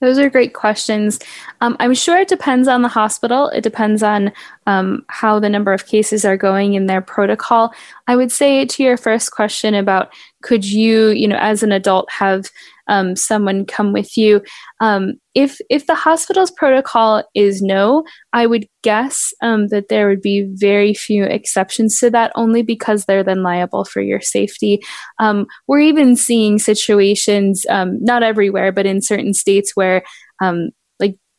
Those are great questions. Um, I'm sure it depends on the hospital. It depends on um, how the number of cases are going in their protocol. I would say to your first question about could you, you know, as an adult, have um, someone come with you? Um, if if the hospital's protocol is no, I would guess um, that there would be very few exceptions to that, only because they're then liable for your safety. Um, we're even seeing situations, um, not everywhere, but in certain states where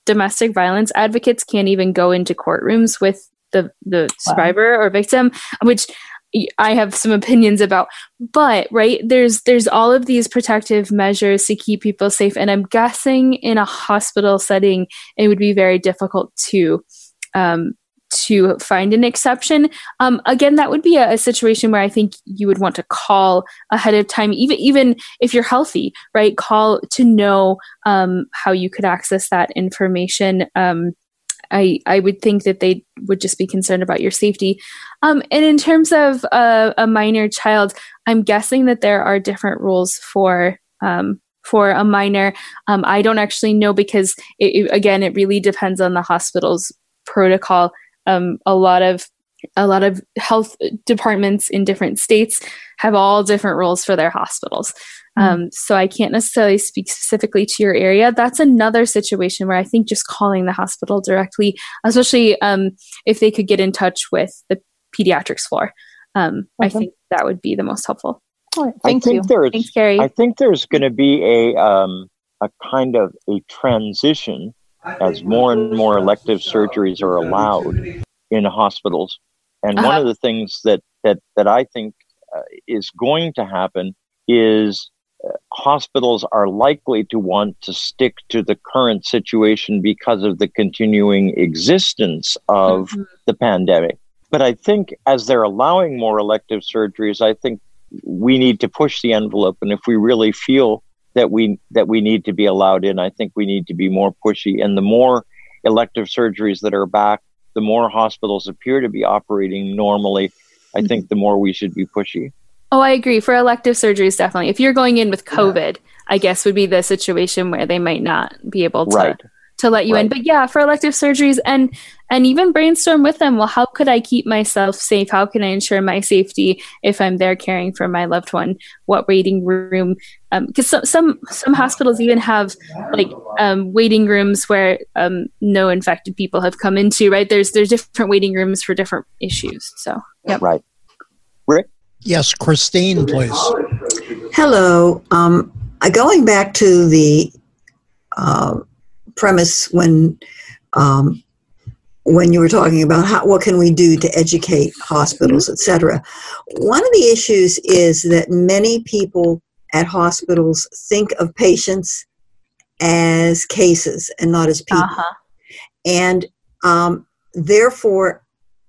domestic violence advocates can't even go into courtrooms with the the survivor or victim, which I have some opinions about. But right there's there's all of these protective measures to keep people safe, and I'm guessing in a hospital setting it would be very difficult to um, to find an exception. Um, again, that would be a, a situation where I think you would want to call ahead of time, even even if you're healthy, right? Call to know um, how you could access that information. Um, I I would think that they would just be concerned about your safety. Um, and in terms of a, a minor child, I'm guessing that there are different rules for. Um, for a minor, um, I don't actually know because it, it- again, it really depends on the hospital's protocol. Um, a lot of a lot of health departments in different states have all different rules for their hospitals. Mm-hmm. Um, so I can't necessarily speak specifically to your area. That's another situation where I think just calling the hospital directly, especially um, if they could get in touch with the pediatrics floor, um, I think that would be the most helpful. Right, thank you. Thanks, Carrie. I think there's going to be a um, a kind of a transition as more and more elective surgeries are allowed in hospitals. And uh-huh. one of the things that that that I think uh, is going to happen is uh, hospitals are likely to want to stick to the current situation because of the continuing existence of mm-hmm. the pandemic. But I think as they're allowing more elective surgeries, I think we need to push the envelope. And if we really feel that we that we need to be allowed in, I think we need to be more pushy. And the more elective surgeries that are back, the more hospitals appear to be operating normally. I mm-hmm. think the more we should be pushy. Oh, I agree. For elective surgeries, definitely. If you're going in with COVID, yeah. I guess would be the situation where they might not be able to right to let you right. in. But yeah, for elective surgeries and and even brainstorm with them. Well, how could I keep myself safe? How can I ensure my safety if I'm there caring for my loved one? What waiting room? Because um, some, some some hospitals even have like um, waiting rooms where um, no infected people have come into. Right? There's there's different waiting rooms for different issues. So yeah, right. Rick. Yes, Christine, please. Hello. Um, going back to the uh, premise when um, when you were talking about how, what can we do to educate hospitals, et cetera. One of the issues is that many people at hospitals think of patients as cases and not as people. Uh-huh. And um, therefore,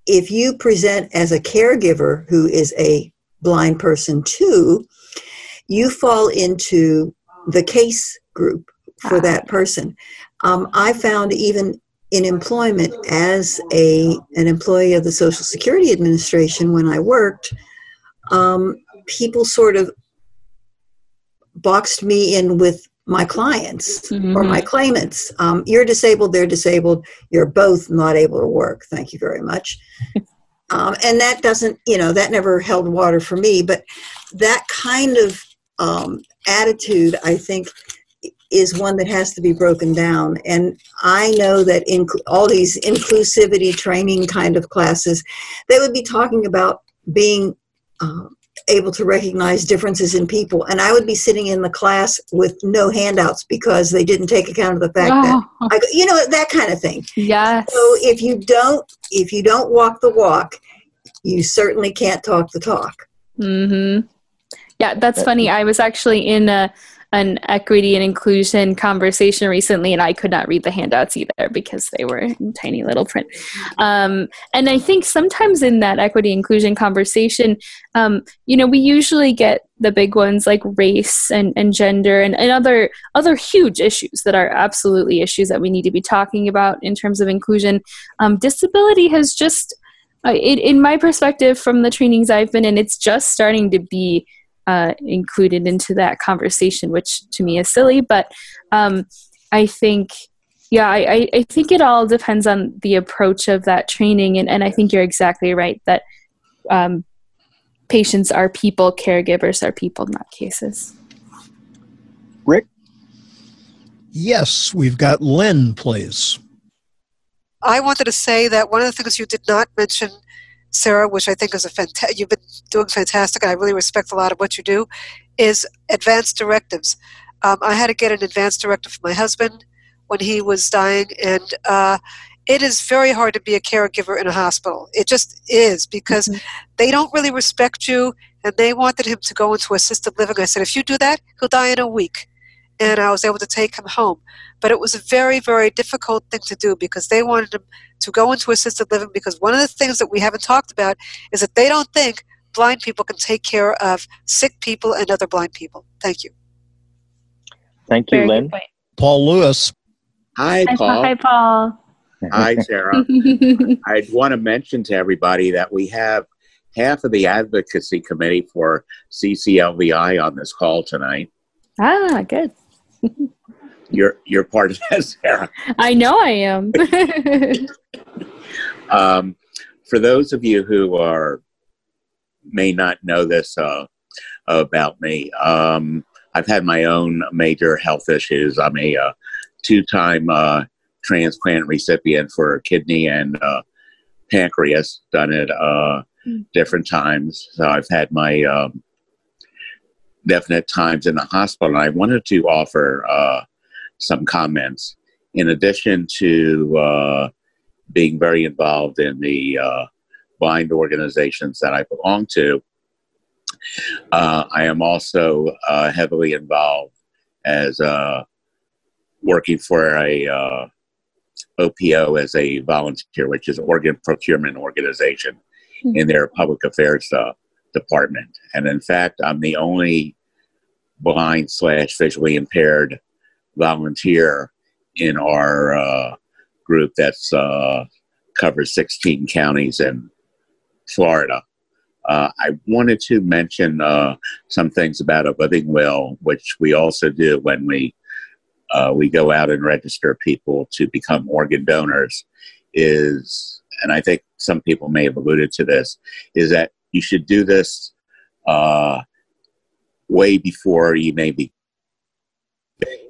if you present as a caregiver who is a blind person too, you fall into the case group for uh-huh. that person. Um, I found even in employment as a an employee of the Social Security Administration when I worked, um, people sort of boxed me in with my clients mm-hmm. or my claimants. Um, you're disabled, they're disabled, you're both not able to work. Thank you very much. um, and that doesn't, you know, that never held water for me. But that kind of um, attitude, I think, is one that has to be broken down. And I know that in all these inclusivity training kind of classes, they would be talking about being uh, able to recognize differences in people. And I would be sitting in the class with no handouts because they didn't take account of the fact oh. that I, you know that kind of thing. Yes. So if you don't if you don't walk the walk, you certainly can't talk the talk. Mm-hmm. Yeah, that's funny. I was actually in a an equity and inclusion conversation recently, and I could not read the handouts either because they were in tiny little print. Um, and I think sometimes in that equity inclusion conversation, um, you know, we usually get the big ones like race and, and gender and, and other other huge issues that are absolutely issues that we need to be talking about in terms of inclusion. Um, disability has just, uh, it, in my perspective, from the trainings I've been in, it's just starting to be uh, included into that conversation, which to me is silly. But um, I think, yeah, I, I think it all depends on the approach of that training. And, and I think you're exactly right that um, patients are people, caregivers are people, not cases. Rick? Yes, we've got Lynn, please. I wanted to say that one of the things you did not mention Sarah, which I think is a fantastic, you've been doing fantastic, and I really respect a lot of what you do, is advanced directives. Um, I had to get an advanced directive for my husband when he was dying, and uh, it is very hard to be a caregiver in a hospital. It just is because mm-hmm. they don't really respect you, and they wanted him to go into assisted living. I said, if you do that, he'll die in a week. And I was able to take him home. But it was a very, very difficult thing to do because they wanted him to go into assisted living because one of the things that we haven't talked about is that they don't think blind people can take care of sick people and other blind people. Thank you. Thank you, Very Lynn. Paul Lewis. Hi, Paul. Hi, Paul. Hi, Sarah. I want to mention to everybody that we have half of the advocacy committee for CCLVI on this call tonight. Ah, good. You're you're part of that, Sarah. I know I am. um, for those of you who are may not know this uh, about me, um, I've had my own major health issues. I'm a uh, two-time uh, transplant recipient for kidney and uh, pancreas. Done it mm. different times. So I've had my um, definite times in the hospital. And I wanted to offer uh, some comments in addition to uh, being very involved in the uh, blind organizations that I belong to. Uh, I am also uh, heavily involved as uh, working for a uh, OPO as a volunteer, which is organ procurement organization mm-hmm. in their public affairs uh, department. And in fact, I'm the only blind slash visually impaired volunteer in our uh, group that's uh, covers 16 counties in Florida. Uh, I wanted to mention uh, some things about a living will, which we also do when we uh, we go out and register people to become organ donors. Is and I think some people may have alluded to this is that you should do this uh, way before you maybe.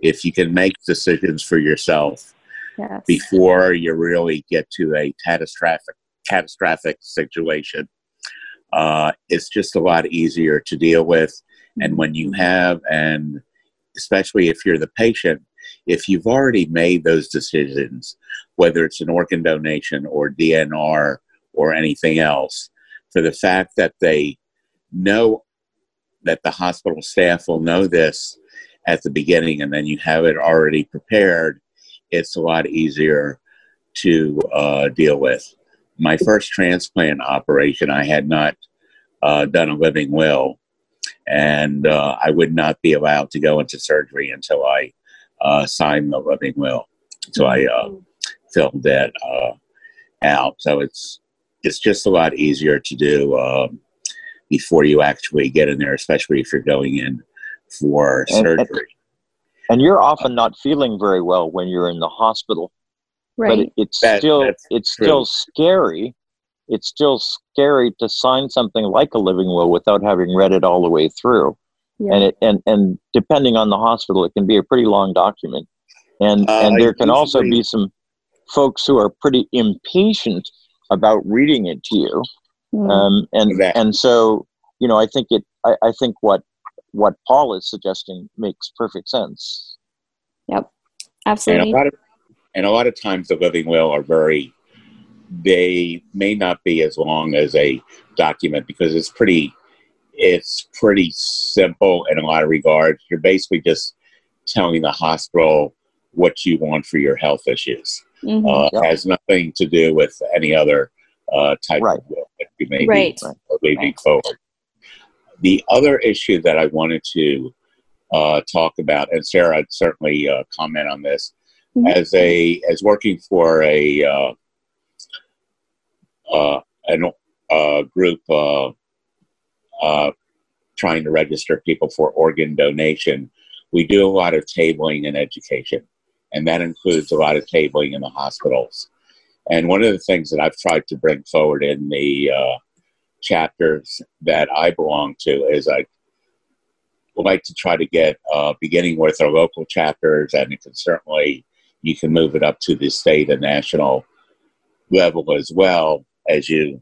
If you can make decisions for yourself yes. before you really get to a catastrophic catastrophic situation, uh, it's just a lot easier to deal with. And when you have, and especially if you're the patient, if you've already made those decisions, whether it's an organ donation or DNR or anything else, for the fact that they know that the hospital staff will know this at the beginning and then you have it already prepared, it's a lot easier to uh, deal with. My first transplant operation, I had not uh, done a living will, and uh, I would not be allowed to go into surgery until I uh, signed the living will. So I uh, filled that uh, out. So it's it's just a lot easier to do um, before you actually get in there, especially if you're going in for and, surgery. And you're often not feeling very well when you're in the hospital. Right. But it, it's that, still it's true. still scary. It's still scary to sign something like a living will without having read it all the way through. Yeah. And it and and depending on the hospital, it can be a pretty long document. And uh, and there can also be some folks who are pretty impatient about reading it to you. Mm. Um, and and so you know, I think it. I, I think what what Paul is suggesting makes perfect sense. Yep, absolutely. And a lot of, and a lot of times the living will are very. They may not be as long as a document because it's pretty. It's pretty simple in a lot of regards. You're basically just telling the hospital what you want for your health issues. Mm-hmm. Uh, yep. Has nothing to do with any other uh, type right. of will that you may right. be leaving right. forward. The other issue that I wanted to uh, talk about, and Sarah I'd certainly uh, comment on this, mm-hmm. as a as working for a uh, uh, an, uh, group uh, uh, trying to register people for organ donation, we do a lot of tabling and education, and that includes a lot of tabling in the hospitals. And one of the things that I've tried to bring forward in the uh, chapters that I belong to is I would like to try to get uh, beginning with our local chapters, and it can certainly you can move it up to the state and national level as well as you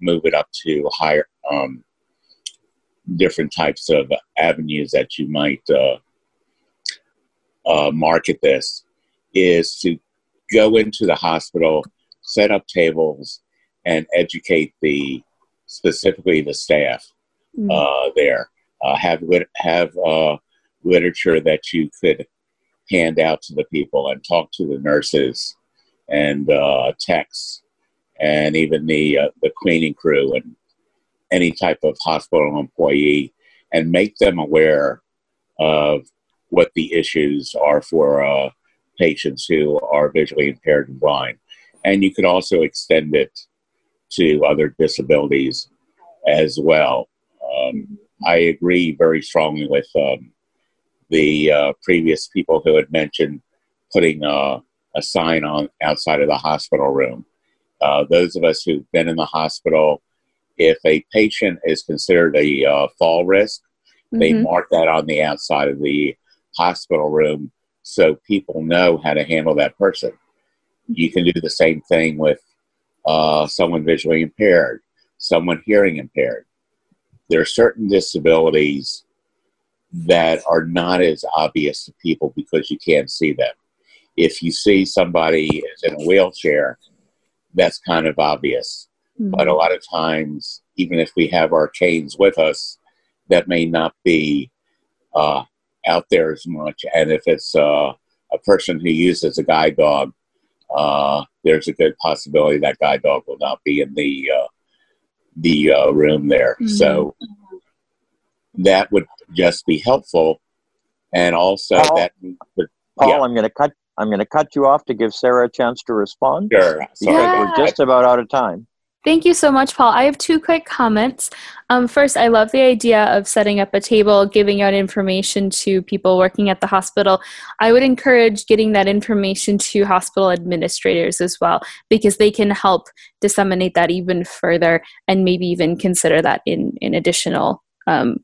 move it up to higher um, different types of avenues that you might uh, uh, market this is to go into the hospital, set up tables, and educate the specifically the staff mm. uh, there. Uh, have lit- have uh, literature that you could hand out to the people and talk to the nurses and uh, techs and even the uh, the cleaning crew and any type of hospital employee and make them aware of what the issues are for uh, patients who are visually impaired and blind. And you could also extend it to other disabilities as well. Um, I agree very strongly with um, the uh, previous people who had mentioned putting uh, a sign on outside of the hospital room. Uh, those of us who've been in the hospital, if a patient is considered a uh, fall risk, mm-hmm. they mark that on the outside of the hospital room so people know how to handle that person. You can do the same thing with uh, someone visually impaired, someone hearing impaired. There are certain disabilities that are not as obvious to people because you can't see them. If you see somebody is in a wheelchair, that's kind of obvious. Mm-hmm. But a lot of times, even if we have our canes with us, that may not be uh, out there as much. And if it's uh, a person who uses a guide dog, uh, there's a good possibility that guide dog will not be in the uh, the uh, room there. Mm-hmm. So that would just be helpful, and also Paul, that. Paul, yeah. I'm going to cut. I'm going to cut you off to give Sarah a chance to respond. Sure. Because yeah. we're just about out of time. Thank you so much, Paul. I have two quick comments. Um, first, I love the idea of setting up a table, giving out information to people working at the hospital. I would encourage getting that information to hospital administrators as well, because they can help disseminate that even further and maybe even consider that in, in additional um,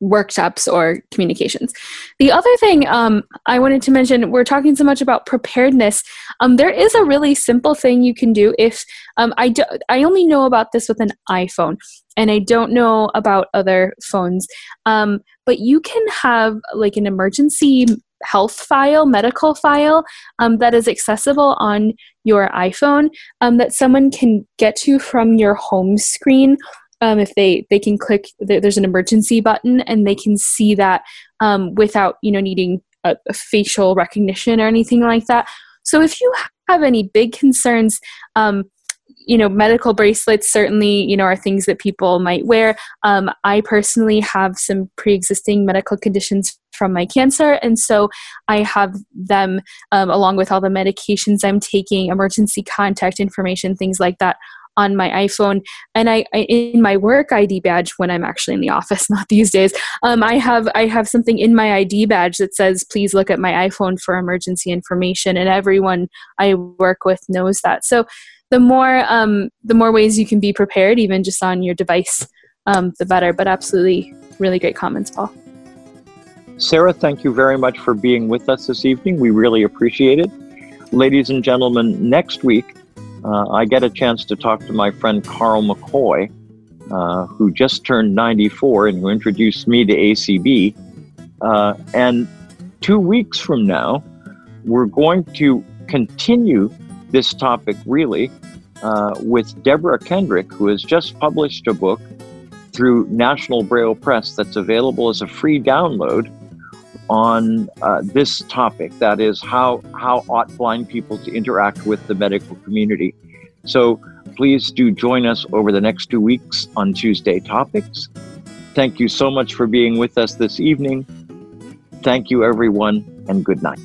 workshops or communications. The other thing um, I wanted to mention, we're talking so much about preparedness. Um, there is a really simple thing you can do if um, I, do, I only know about this with an iPhone and I don't know about other phones, um, but you can have like an emergency health file, medical file um, that is accessible on your iPhone um, that someone can get to from your home screen um, if they they can click there's an emergency button and they can see that um, without you know needing a, a, facial recognition or anything like that. So if you have any big concerns um, you know medical bracelets certainly you know are things that people might wear. Um, i personally have some pre-existing medical conditions from my cancer and so i have them um, along with all the medications i'm taking emergency contact information things like that on my iPhone, and I, I, in my work ID badge when I'm actually in the office, not these days. Um, I have I have something in my ID badge that says, "Please look at my iPhone for emergency information," and everyone I work with knows that. So the more um, the more ways you can be prepared, even just on your device, um, the better. But absolutely, really great comments, Paul. Sarah, thank you very much for being with us this evening. We really appreciate it. Ladies and gentlemen, next week uh, I get a chance to talk to my friend Carl McCoy, uh, who just turned 94 and who introduced me to ACB. Uh, and two weeks from now, we're going to continue this topic really uh, with Deborah Kendrick, who has just published a book through National Braille Press that's available as a free download on uh, this topic that is how how ought blind people to interact with the medical community. So please do join us over the next two weeks on tuesday topics. Thank you so much for being with us this evening. Thank you everyone and good night